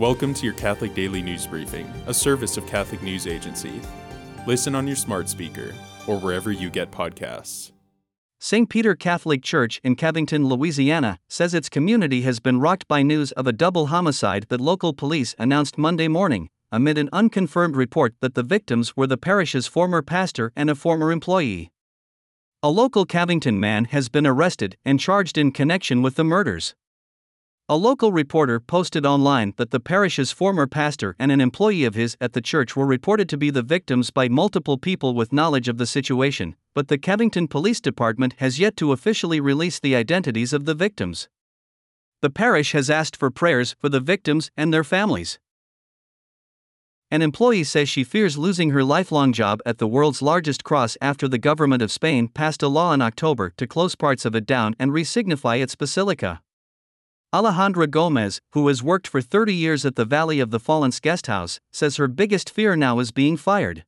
Welcome to your Catholic Daily News Briefing, a service of Catholic News Agency. Listen on your smart speaker or wherever you get podcasts. St. Peter Catholic Church in Covington, Louisiana, says its community has been rocked by news of a double homicide that local police announced Monday morning, amid an unconfirmed report that the victims were the parish's former pastor and a former employee. A local Covington man has been arrested and charged in connection with the murders. A local reporter posted online that the parish's former pastor and an employee of his at the church were reported to be the victims by multiple people with knowledge of the situation, but the Covington Police Department has yet to officially release the identities of the victims. The parish has asked for prayers for the victims and their families. An employee says she fears losing her lifelong job at the world's largest cross after the government of Spain passed a law in October to close parts of it down and resignify its basilica. Alejandra Gomez, who has worked for 30 years at the Valley of the Fallen's guest house, says her biggest fear now is being fired.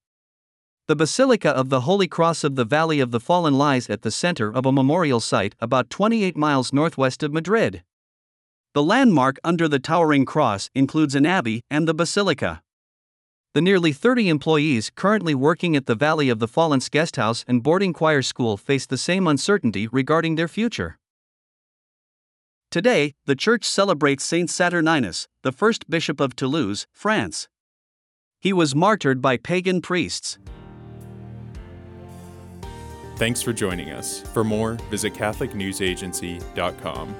The Basilica of the Holy Cross of the Valley of the Fallen lies at the center of a memorial site about 28 miles northwest of Madrid. The landmark under the towering cross includes an abbey and the basilica. The nearly 30 employees currently working at the Valley of the Fallen's guest house and boarding choir school face the same uncertainty regarding their future. Today, the church celebrates Saint Saturninus, the first bishop of Toulouse, France. He was martyred by pagan priests. Thanks for joining us. For more, visit CatholicNewsAgency.com.